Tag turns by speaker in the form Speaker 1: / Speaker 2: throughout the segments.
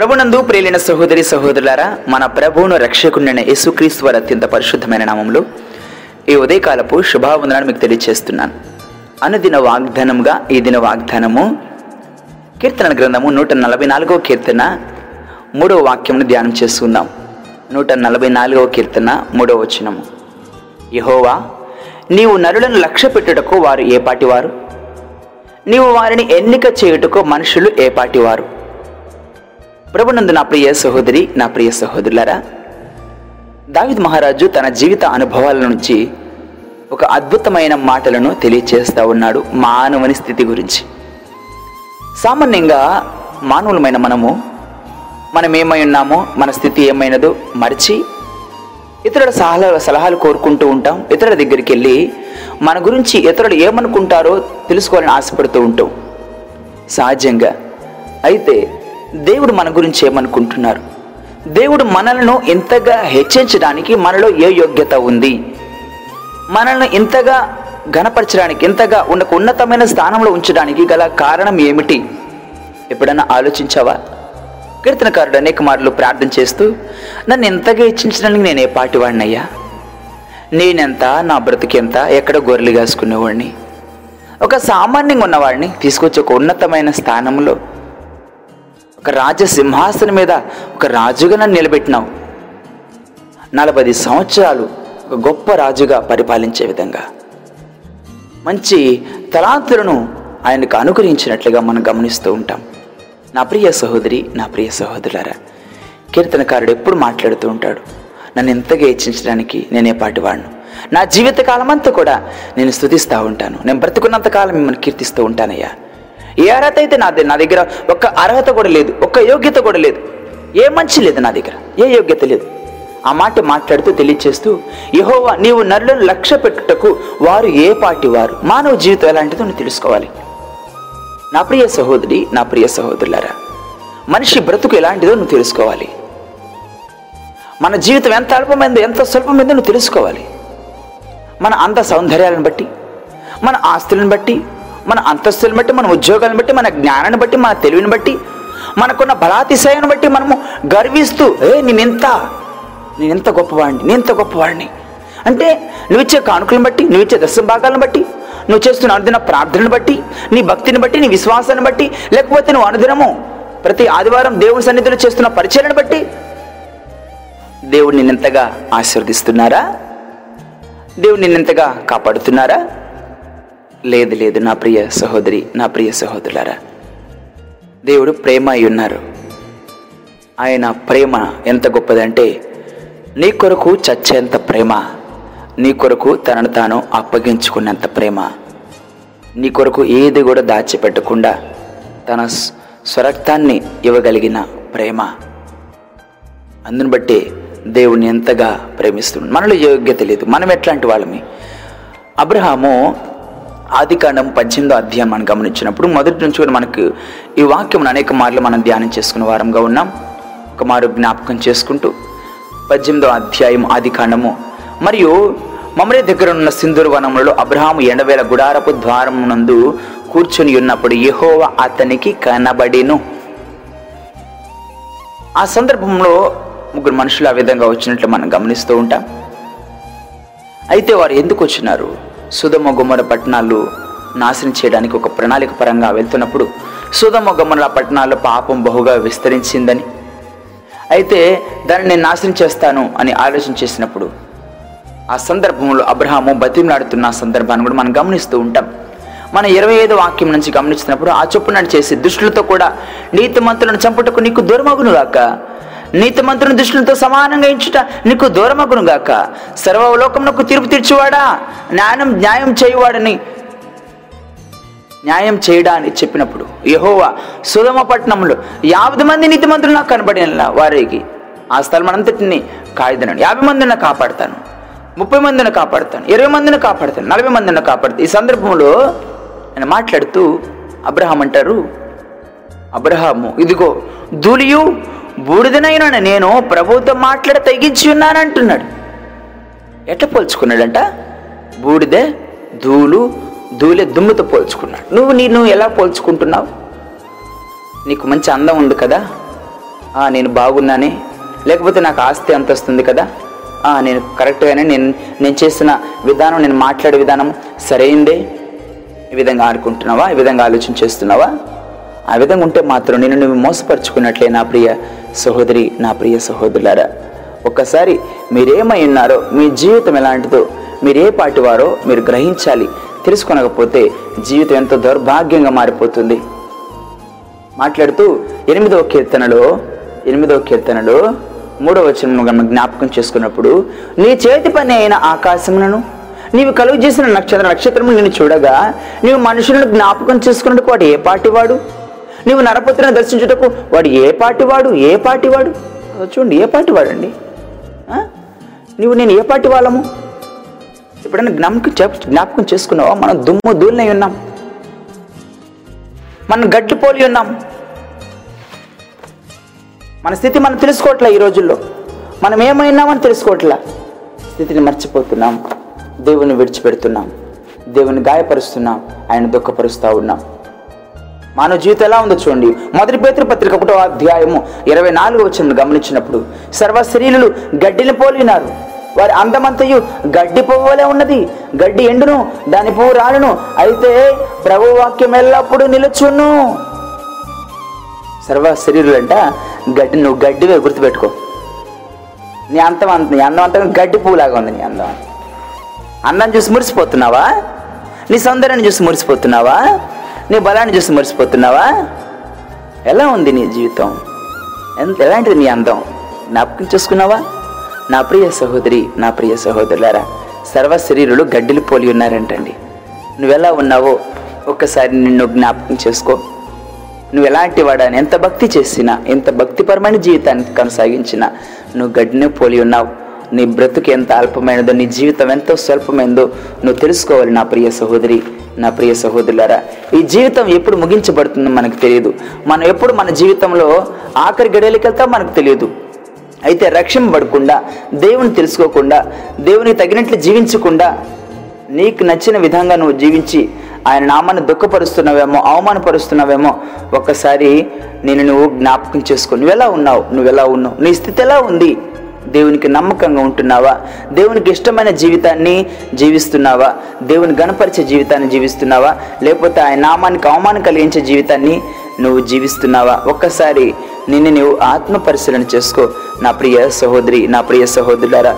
Speaker 1: ప్రభునందు ప్రేలిన సహోదరి సహోదరులారా మన ప్రభువును రక్షకుడైన యేసుక్రీస్తు వారి అత్యంత పరిశుద్ధమైన నామంలో ఈ ఉదయకాలపు శుభావందనాన్ని మీకు తెలియజేస్తున్నాను అనుదిన వాగ్దానముగా ఈ దిన వాగ్దానము కీర్తన గ్రంథము నూట నలభై నాలుగవ కీర్తన మూడవ వాక్యమును ధ్యానం చేసుకుందాం నూట నలభై నాలుగవ కీర్తన మూడవ వచనము. యహోవా నీవు నరులను లక్ష్య పెట్టుటకు వారు ఏపాటివారు? నీవు వారిని ఎన్నిక చేయుటకు మనుషులు ఏపాటివారు? ప్రభునందు నా ప్రియ సహోదరి నా ప్రియ సహోదరులారా దావిద్ మహారాజు తన జీవిత అనుభవాల నుంచి ఒక అద్భుతమైన మాటలను తెలియచేస్తూ ఉన్నాడు మానవుని స్థితి గురించి. సామాన్యంగా మానవులమైన మనము మనం ఏమై ఉన్నామో మన స్థితి ఏమైనదో మరిచి ఇతరుల సలహా సలహాలు కోరుకుంటూ ఉంటాం. ఇతరుల దగ్గరికి వెళ్ళి మన గురించి ఇతరులు ఏమనుకుంటారో తెలుసుకోవాలని ఆశపడుతూ ఉంటాం. సహజంగా అయితే దేవుడు మన గురించి ఏమనుకుంటున్నారు? దేవుడు మనలను ఇంతగా హెచ్చరించడానికి మనలో ఏ యోగ్యత ఉంది? మనల్ని ఇంతగా ఘనపరచడానికి ఇంతగా ఉన్న ఉన్నతమైన స్థానంలో ఉంచడానికి గల కారణం ఏమిటి? ఎప్పుడన్నా ఆలోచించావా? కీర్తనకారుడు అనేక మార్లు ప్రార్థన చేస్తూ నన్ను ఎంతగా హెచ్చించడానికి నేను ఏ నేనెంత నా బ్రతికెంత ఎక్కడ గొర్రెలు కాసుకునేవాడిని ఒక సామాన్యంగా ఉన్నవాడిని తీసుకొచ్చి ఒక ఉన్నతమైన స్థానంలో ఒక రాజ సింహాసనం మీద ఒక రాజుగా నన్ను నిలబెట్టినావు. నలభై సంవత్సరాలు ఒక గొప్ప రాజుగా పరిపాలించే విధంగా. మంచి తలాంతులను ఆయనకు అనుగ్రహించినట్లుగా మనం గమనిస్తూ ఉంటాం. నా ప్రియ సహోదరి నా ప్రియ సహోదరులారా కీర్తనకారుడు ఎప్పుడు మాట్లాడుతూ ఉంటాడు నన్ను ఎంతగా హెచ్చించడానికి నేనే పాటి వాడిను నా జీవిత కాలం అంతా కూడా నేను స్థుతిస్తూ ఉంటాను. నేను బ్రతుకున్నంతకాలం మిమ్మల్ని కీర్తిస్తూ ఉంటానయ్యా. ఏ అర్హత అయితే నా నా దగ్గర ఒక్క అర్హత కూడా లేదు ఒక్క యోగ్యత కూడా లేదు. ఏ మంచి లేదు నా దగ్గర ఏ యోగ్యత లేదు. ఆ మాట మాట్లాడుతూ తెలియచేస్తూ యహోవా నీవు నరులను లక్ష్య పెట్టుటకు వారు ఏ పాటి వారు? మానవ జీవితం ఎలాంటిదో నువ్వు తెలుసుకోవాలి. నా ప్రియ సహోదరి నా ప్రియ సహోదరులారా మనిషి బ్రతుకు ఎలాంటిదో నువ్వు తెలుసుకోవాలి. మన జీవితం ఎంత అల్పమైందో ఎంత స్వల్పమైందో నువ్వు తెలుసుకోవాలి. మన అంత సౌందర్యాలను బట్టి మన ఆస్తులను బట్టి మన అంతస్తులను బట్టి మన ఉద్యోగాలను బట్టి మన జ్ఞానాన్ని బట్టి మన తెలివిని బట్టి మనకున్న బలాతిశయాన్ని బట్టి మనము గర్విస్తూ ఏ నేనెంత? నేనెంత గొప్పవాడిని? నేనెంత గొప్పవాడిని? అంటే నువ్వు ఇచ్చే కానుకలను బట్టి నువ్వు ఇచ్చే దశ భాగాలను బట్టి నువ్వు చేస్తున్న అనుదిన ప్రార్థనను బట్టి నీ భక్తిని బట్టి నీ విశ్వాసాన్ని బట్టి లేకపోతే నువ్వు అనుదినము ప్రతి ఆదివారం దేవుని సన్నిధిలో చేస్తున్న పరిచయను బట్టి దేవుడు నిన్నెంతగా ఆశీర్వదిస్తున్నారా? దేవుడు నిన్నెంతగా కాపాడుతున్నారా? లేదు లేదు నా ప్రియ సహోదరి నా ప్రియ సహోదరులారా. దేవుడు ప్రేమ అయి ఉన్నారు ఆయన ప్రేమ ఎంత గొప్పదంటే నీ కొరకు చచ్చేంత ప్రేమ నీ కొరకు తనను తాను అప్పగించుకున్నంత ప్రేమ నీ కొరకు ఏది కూడా దాచిపెట్టకుండా తన స్వరక్తాన్ని ఇవ్వగలిగిన ప్రేమ. అందుని బట్టి దేవుణ్ణి ఎంతగా ప్రేమిస్తున్నాడు. మనలో యోగ్యత లేదు. మనం ఎట్లాంటి వాళ్ళమి? అబ్రహాము ఆది కాండం పద్దెనిమిదో అధ్యాయం మనం గమనించినప్పుడు మొదటి నుంచి కూడా మనకు ఈ వాక్యం అనేక మార్లు మనం ధ్యానం చేసుకున్న వారంగా ఉన్నాం. ఒక మారు జ్ఞాపకం చేసుకుంటూ పద్దెనిమిదో అధ్యాయం ఆది కాండము. మరియు మమరే దగ్గర ఉన్న సింధూరు వనంలో అబ్రహాము ఎండవేల గుడారపు ద్వారం నందు కూర్చొని ఉన్నప్పుడు యహోవ అతనికి కనబడిను. ఆ సందర్భంలో ముగ్గురు మనుషులు ఆ విధంగా వచ్చినట్లు మనం గమనిస్తూ ఉంటాం. అయితే వారు ఎందుకు వచ్చినారు? సుధమ గుమ్మర పట్టణాలు నాశనం చేయడానికి ఒక ప్రణాళిక పరంగా వెళ్తున్నప్పుడు సుధమ గుమ్మర పట్టణాల్లో పాపం బహుగా విస్తరించిందని. అయితే దాన్ని నేను నాశనం చేస్తాను అని ఆలోచన చేసినప్పుడు ఆ సందర్భంలో అబ్రహాము బతిమలాడుతున్న సందర్భాన్ని కూడా మనం గమనిస్తూ ఉంటాం. మన ఇరవై ఐదు వాక్యం నుంచి గమనిస్తున్నప్పుడు ఆ చొప్పున చేసి దుష్టులతో కూడా నీతిమంతులను చంపుటకు నీకు దూరమగును గాక నీతి మంత్రుని దృష్టితో సమానంగా ఎంచుట నీకు దూరమగును గాక. సర్వలోకమునకు తీర్పు తీర్చువాడా? న్యాయం న్యాయం చేయువాడని న్యాయం చేయడా అని చెప్పినప్పుడు యహోవా సుధమ పట్టణంలో యాభై మంది నీతిమంతులు నాకు కనబడిన వారికి ఆ స్థలం అంతటిని కాయుదనను యాభై మందిని కాపాడతాను. ముప్పై మందిని కాపాడుతాను. ఇరవై మందిని కాపాడుతాను. నలభై మందిని కాపాడుతాను. ఈ సందర్భంలో ఆయన మాట్లాడుతూ అబ్రహాం అంటారు అబ్రహాము ఇదిగో ధూళియు బూడిదనైన నేను ప్రభుతో మాట్లాడ తగ్గించి ఉన్నానంటున్నాడు. ఎట్లా పోల్చుకున్నాడంట? బూడిదే ధూళు ధూళి దుమ్ముతో పోల్చుకున్నాడు. నువ్వు నీ నువ్వు ఎలా పోల్చుకుంటున్నావు? నీకు మంచి అందం ఉంది కదా? "ఆ, నేను బాగున్నానే. లేకపోతే నాకు ఆస్తి అంత వస్తుంది కదా? "ఆ, నేను కరెక్ట్గానే నేను నేను చేసిన విధానం నేను మాట్లాడే విధానం సరైందే? ఈ విధంగా అనుకుంటున్నావా? ఈ విధంగా ఆలోచన చేస్తున్నావా? ఆ విధంగా ఉంటే మాత్రం నేను నువ్వు మోసపరుచుకున్నట్లే నా ప్రియ సహోదరి నా ప్రియ సహోదరులారా. ఒక్కసారి మీరేమై ఉన్నారో మీ జీవితం ఎలాంటిదో మీరే పాటి వారో మీరు గ్రహించాలి. తెలుసుకొనకపోతే జీవితం ఎంతో దౌర్భాగ్యంగా మారిపోతుంది. మాట్లాడుతూ ఎనిమిదవ కీర్తనలో ఎనిమిదవ కీర్తనలో మూడవ వచనము మనం జ్ఞాపకం చేసుకున్నప్పుడు నీ చేతి పని అయిన ఆకాశములను నీవు కలుగు చేసిన నక్షత్ర నక్షత్రము నేను చూడగా నీవు మనుషులను జ్ఞాపకం చేసుకున్నట్టు వాడు ఏ పాటివాడు నీవు నరపుత్రుని దర్శించుటకు వాడు ఏ పాటివాడు ఏ పాటివాడు వాడు? చూడండి ఏ పాటివాడండి ఆ? నీవు నేను ఏ పాటి వాళ్ళము? ఎప్పుడైనా జ్ఞాపకం చెప్- జ్ఞాపకం చేసుకున్నావా? మనం దుమ్ము దూలినై ఉన్నాం. మనం గడ్డి పోలి ఉన్నాం. మన స్థితి మనం తెలుసుకోవట్లే ఈ రోజుల్లో. మనం ఏమైనామని తెలుసుకోవట్లే. స్థితిని మర్చిపోతున్నాం. దేవుని విడిచిపెడుతున్నాం. దేవుని గాయపరుస్తున్నాం. ఆయన దుఃఖపరుస్తూ ఉన్నాం. మానవ జీవితం ఎలా ఉందో చూడండి. మొదటి పేతృ పత్రిక ఒకటో అధ్యాయము ఇరవై నాలుగు వచ్చిన గమనించినప్పుడు సర్వ శరీరులు గడ్డిని పోలినారు. వారి అందమంతయు గడ్డి పువ్వులే ఉన్నది. గడ్డి ఎండును దాని పువ్వు రాలును. అయితే ప్రభు వాక్యం ఎల్లప్పుడూ నిలుచును. సర్వ శరీరులంట గడ్డి నువ్వు గడ్డివే గుర్తుపెట్టుకో. నీ అంతం అంత నీ అందం అంతా గడ్డి పువ్వులాగా ఉంది నీ అందం. అందం చూసి మురిసిపోతున్నావా? నీ సౌందర్యాన్ని చూసి మురిసిపోతున్నావా? నీ బలాన్ని చూసి మర్చిపోతున్నావా ఎలా ఉంది నీ జీవితం? ఎంత ఎలాంటిది నీ అందం? జ్ఞాపకం చేసుకున్నావా? నా ప్రియ సహోదరి నా ప్రియ సహోదరులారా సర్వ శరీరులు గడ్డిలు పోలి ఉన్నారంటండి. నువ్వెలా ఉన్నావో ఒక్కసారి నిన్ను జ్ఞాపకం చేసుకో. నువ్వు ఎలాంటి వాడని ఎంత భక్తి చేసినా ఎంత భక్తిపరమైన జీవితాన్ని కొనసాగించినా నువ్వు గడ్డిని పోలి ఉన్నావు. నీ బ్రతుకు ఎంత అల్పమైనదో నీ జీవితం ఎంతో స్వల్పమైనదో నువ్వు తెలుసుకోవాలి నా ప్రియ సహోదరి. నా ప్రియ సహోదరులారా ఈ జీవితం ఎప్పుడు ముగించబడుతుందో మనకు తెలియదు. మనం ఎప్పుడు మన జీవితంలో ఆఖరి గడియలకి వెళ్తాం మనకు తెలియదు. అయితే రక్షింపబడకుండా దేవుని తెలుసుకోకుండా దేవునికి తగినట్లు జీవించకుండా నీకు నచ్చిన విధంగా నువ్వు జీవించి ఆయన నామాన్ని దుఃఖపరుస్తున్నావేమో అవమానపరుస్తున్నావేమో ఒక్కసారి నేను నువ్వు జ్ఞాపకం చేసుకో. నువ్వెలా ఉన్నావు? నువ్వెలా ఉన్నావు? నీ స్థితి ఎలా ఉంది? దేవునికి నమ్మకంగా ఉంటున్నావా? దేవునికి ఇష్టమైన జీవితాన్ని జీవిస్తున్నావా? దేవుని గణపరిచే జీవితాన్ని జీవిస్తున్నావా? లేకపోతే ఆయన నామానికి అవమానం కలిగించే జీవితాన్ని నువ్వు జీవిస్తున్నావా? ఒక్కసారి నిన్ను నువ్వు ఆత్మ పరిశీలన చేసుకో. నా ప్రియ సహోదరి నా ప్రియ సహోదరులారా.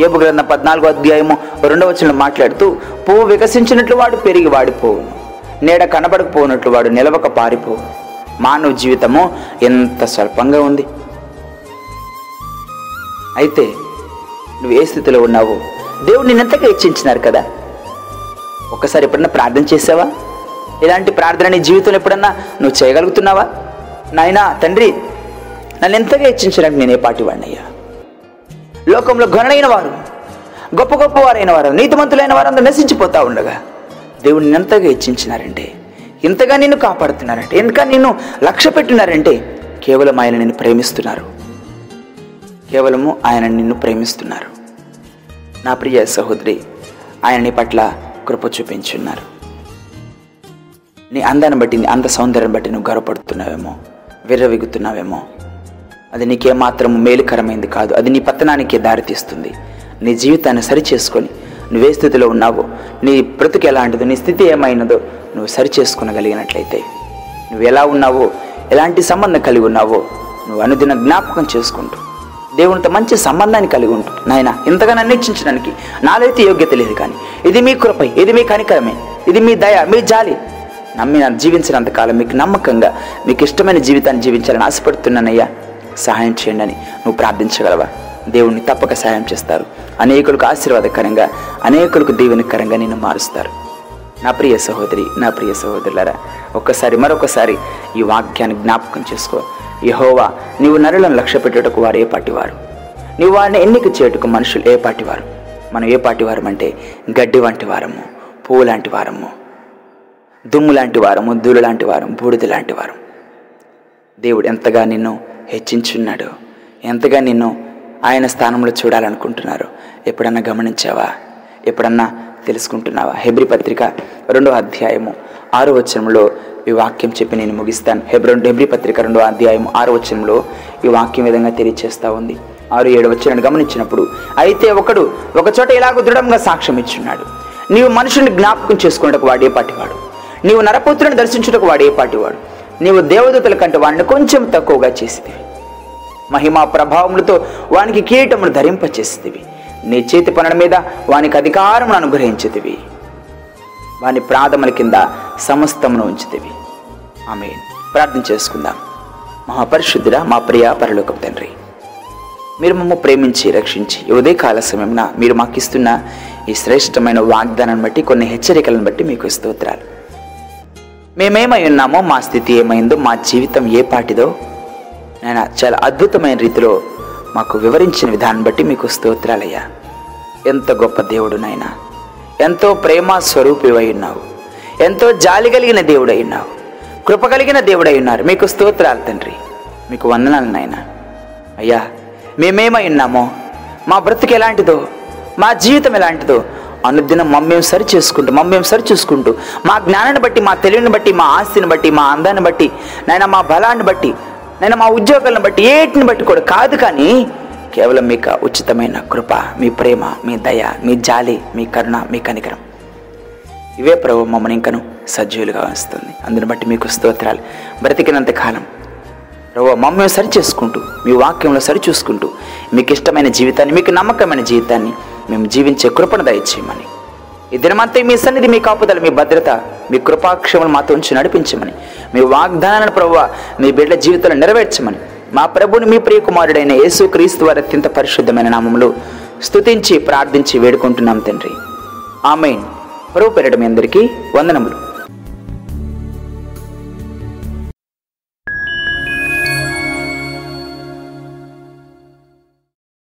Speaker 1: ఏపు గ్రంథం పద్నాలుగో అధ్యాయము రెండవ వచనంలో మాట్లాడుతూ పువ్వు వికసించినట్లు వాడు పెరిగి వాడిపోవు నీడ కనబడకపోనట్లు వాడు నిలవక పారిపోవు మానవ జీవితము ఎంత స్వల్పంగా ఉంది. అయితే నువ్వు ఏ స్థితిలో ఉన్నావో దేవుడు నిన్నెంతగా హెచ్చించినారు కదా. ఒక్కసారి ఎప్పుడన్నా ప్రార్థన చేసావా? ఇలాంటి ప్రార్థన నీ జీవితంలో ఎప్పుడన్నా నువ్వు చేయగలుగుతున్నావా? నాయనా తండ్రి నన్ను ఎంతగా హెచ్చించడానికి నేనే పాటి వాడినయ్యా లోకంలో ఘనుడైన వారు గొప్ప గొప్ప వారైన వారు నీతిమంతులైన వారందరూ నశించిపోతూ నశించిపోతా ఉండగా దేవుడిని ఎంతగా హెచ్చించినారంటే ఇంతగా నిన్ను కాపాడుతున్నారంటే ఇంకా నిన్ను లక్ష్య పెట్టినారంటే కేవలం ఆయన నేను ప్రేమిస్తున్నారు. కేవలము ఆయన నిన్ను ప్రేమిస్తున్నారు. నా ప్రియ సహోదరి ఆయనని పట్ల కృప చూపించున్నారు. నీ అందాన్ని బట్టి నీ అంద సౌందర్యం బట్టి నువ్వు గర్వపడుతున్నావేమో విర్రవిగుతున్నావేమో. అది నీకేమాత్రం మేలుకరమైంది కాదు. అది నీ పతనానికే దారితీస్తుంది. నీ జీవితాన్ని సరిచేసుకొని నువ్వే స్థితిలో ఉన్నావో నీ బ్రతుకు ఎలాంటిదో నీ స్థితి ఏమైనదో నువ్వు సరిచేసుకునగలిగినట్లయితే నువ్వు ఎలా ఉన్నావో ఎలాంటి సంబంధం కలిగి ఉన్నావో నువ్వు అనుదిన జ్ఞాపకం చేసుకుంటూ దేవునితో మంచి సంబంధాన్ని కలిగి ఉంటూ నాయన ఇంతగా నన్ను ఇచ్చించడానికి నాలైతే యోగ్యత లేదు కానీ ఇది మీ కృపై ఇది మీ కనికరమే ఇది మీ దయ మీ జాలి. నమ్మి నన్ను జీవించినంత కాలం మీకు నమ్మకంగా మీకు ఇష్టమైన జీవితాన్ని జీవించాలని ఆశపడుతున్నానయ్యా. సహాయం చేయండి అని నువ్వు ప్రార్థించగలవా? దేవుణ్ణి తప్పక సహాయం చేస్తారు. అనేకులకు ఆశీర్వాదకరంగా అనేకులకు దీవెనకరంగా నిన్ను మారుస్తారు. నా ప్రియ సహోదరి నా ప్రియ సహోదరులరా ఒక్కసారి మరొకసారి ఈ వాక్యాన్ని జ్ఞాపకం చేసుకో. యహోవా నీవు నరులను లక్ష్య పెట్టుటకు వారు ఏ పాటివారు నీవు వారిని ఎన్నిక చేయుటకు మనుషులు ఏ పాటివారు మనం ఏ పాటివారం అంటే గడ్డి వంటి వారము పువ్వు లాంటి వారము దుమ్ము లాంటి వారము ధూళి లాంటి వారం బూడిద లాంటి వారం. దేవుడు ఎంతగా నిన్ను హెచ్చించున్నాడు ఎంతగా నిన్ను ఆయన స్థానంలో చూడాలనుకుంటున్నారు ఎప్పుడన్నా గమనించావా? ఎప్పుడన్నా తెలుసుకుంటున్నావా? హెబ్రి పత్రిక రెండో అధ్యాయము ఆరో వచనంలో ఈ వాక్యం చెప్పి నేను ముగిస్తాను. హెబ్ డెబ్రి హెబ్రి పత్రిక రెండో అధ్యాయం ఆరు వచనంలో ఈ వాక్యం విధంగా తెలియచేస్తూ ఉంది. ఆరు ఏడు వచ్చినని గమనించినప్పుడు అయితే ఒకడు ఒక చోట ఇలాగ దృఢంగా సాక్ష్యం ఇచ్చున్నాడు. నీవు మనుషుల్ని జ్ఞాపకం చేసుకున్నటకు వాడే పాటివాడు. నీవు నరపుత్రుని దర్శించుటకు వాడే పాటివాడు. నీవు దేవదూతల కంటే వాడిని కొంచెం తక్కువగా చేసిదివి మహిమా ప్రభావములతో వానికి కిరీటమును ధరింపచేసేదివి నీ చేతి పనుల మీద వానికి అధికారమును అనుగ్రహించేదివి వాని ప్రాథముల కింద సమస్తమును ఉంచితివి. ఆమె ప్రార్థన చేసుకుందాం. మహాపరిశుద్ధుడ మా ప్రియ పరలోకం తండ్రి మీరు మమ్మ ప్రేమించి రక్షించి ఈ ఉదయకాల సమయమున మీరు మాకు ఇస్తున్న ఈ శ్రేష్టమైన వాగ్దానాన్ని బట్టి కొన్ని హెచ్చరికలను బట్టి మీకు స్తోత్రాలు. మేమేమై ఉన్నామో మా స్థితి ఏమైందో మా జీవితం ఏ పాటిదో నేను చాలా అద్భుతమైన రీతిలో మాకు వివరించిన విధానం బట్టి మీకు స్తోత్రాలయ్యా. ఎంత గొప్ప దేవుడు నాయన. ఎంతో ప్రేమ స్వరూపివై ఉన్నావు. ఎంతో జాలి కలిగిన దేవుడై ఉన్నావు కృప కలిగిన దేవుడై ఉన్నారు మీకు స్తోత్రాలు తండ్రి. మీకు వందనాలు నాయన. అయ్యా మేమేమై ఉన్నామో మా బ్రతుకు ఎలాంటిదో మా జీవితం ఎలాంటిదో అనుదినం మమ్మేం సరి చేసుకుంటూ మమ్మేం సరి చూసుకుంటూ మా జ్ఞానాన్ని బట్టి మా తెలివిని బట్టి మా ఆస్తిని బట్టి మా అందాన్ని బట్టి నాయన మా బలాన్ని బట్టి నేను మా ఉద్యోగాలను బట్టి ఏటిని బట్టి కూడా కాదు కానీ కేవలం మీకు ఉచితమైన కృప మీ ప్రేమ మీ దయ మీ జాలి మీ కరుణ మీ కనికరం. ఇవే ప్రభు మమ్మల్ని ఇంకను సజీవులుగా వస్తుంది అందుని బట్టి మీకు స్తోత్రాలు. బ్రతికినంత కాలం ప్రభు మమ్మల్ని సరి చేసుకుంటూ మీ వాక్యంలో సరి చూసుకుంటూ మీకు ఇష్టమైన జీవితాన్ని మీకు నమ్మకమైన జీవితాన్ని మేము జీవించే కృపను దయచేయమని. ఈ దినమంతా మీ సన్నిధి మీ కాపుదల మీ భద్రత మీ కృపాక్షములు మాతో ఉంచి నడిపించమని మీ వాగ్దానాన్ని ప్రభు మీ బిడ్డ జీవితాలను నెరవేర్చమని మా ప్రభుని మీ ప్రియకుమారుడైన యేసు క్రీస్తు వారి అత్యంత పరిశుద్ధమైన నామములు స్తుతించి ప్రార్థించి వేడుకుంటున్నాం తండ్రి. ఆమెన్. ప్రభు పెరట మీ అందరికీ వందనములు.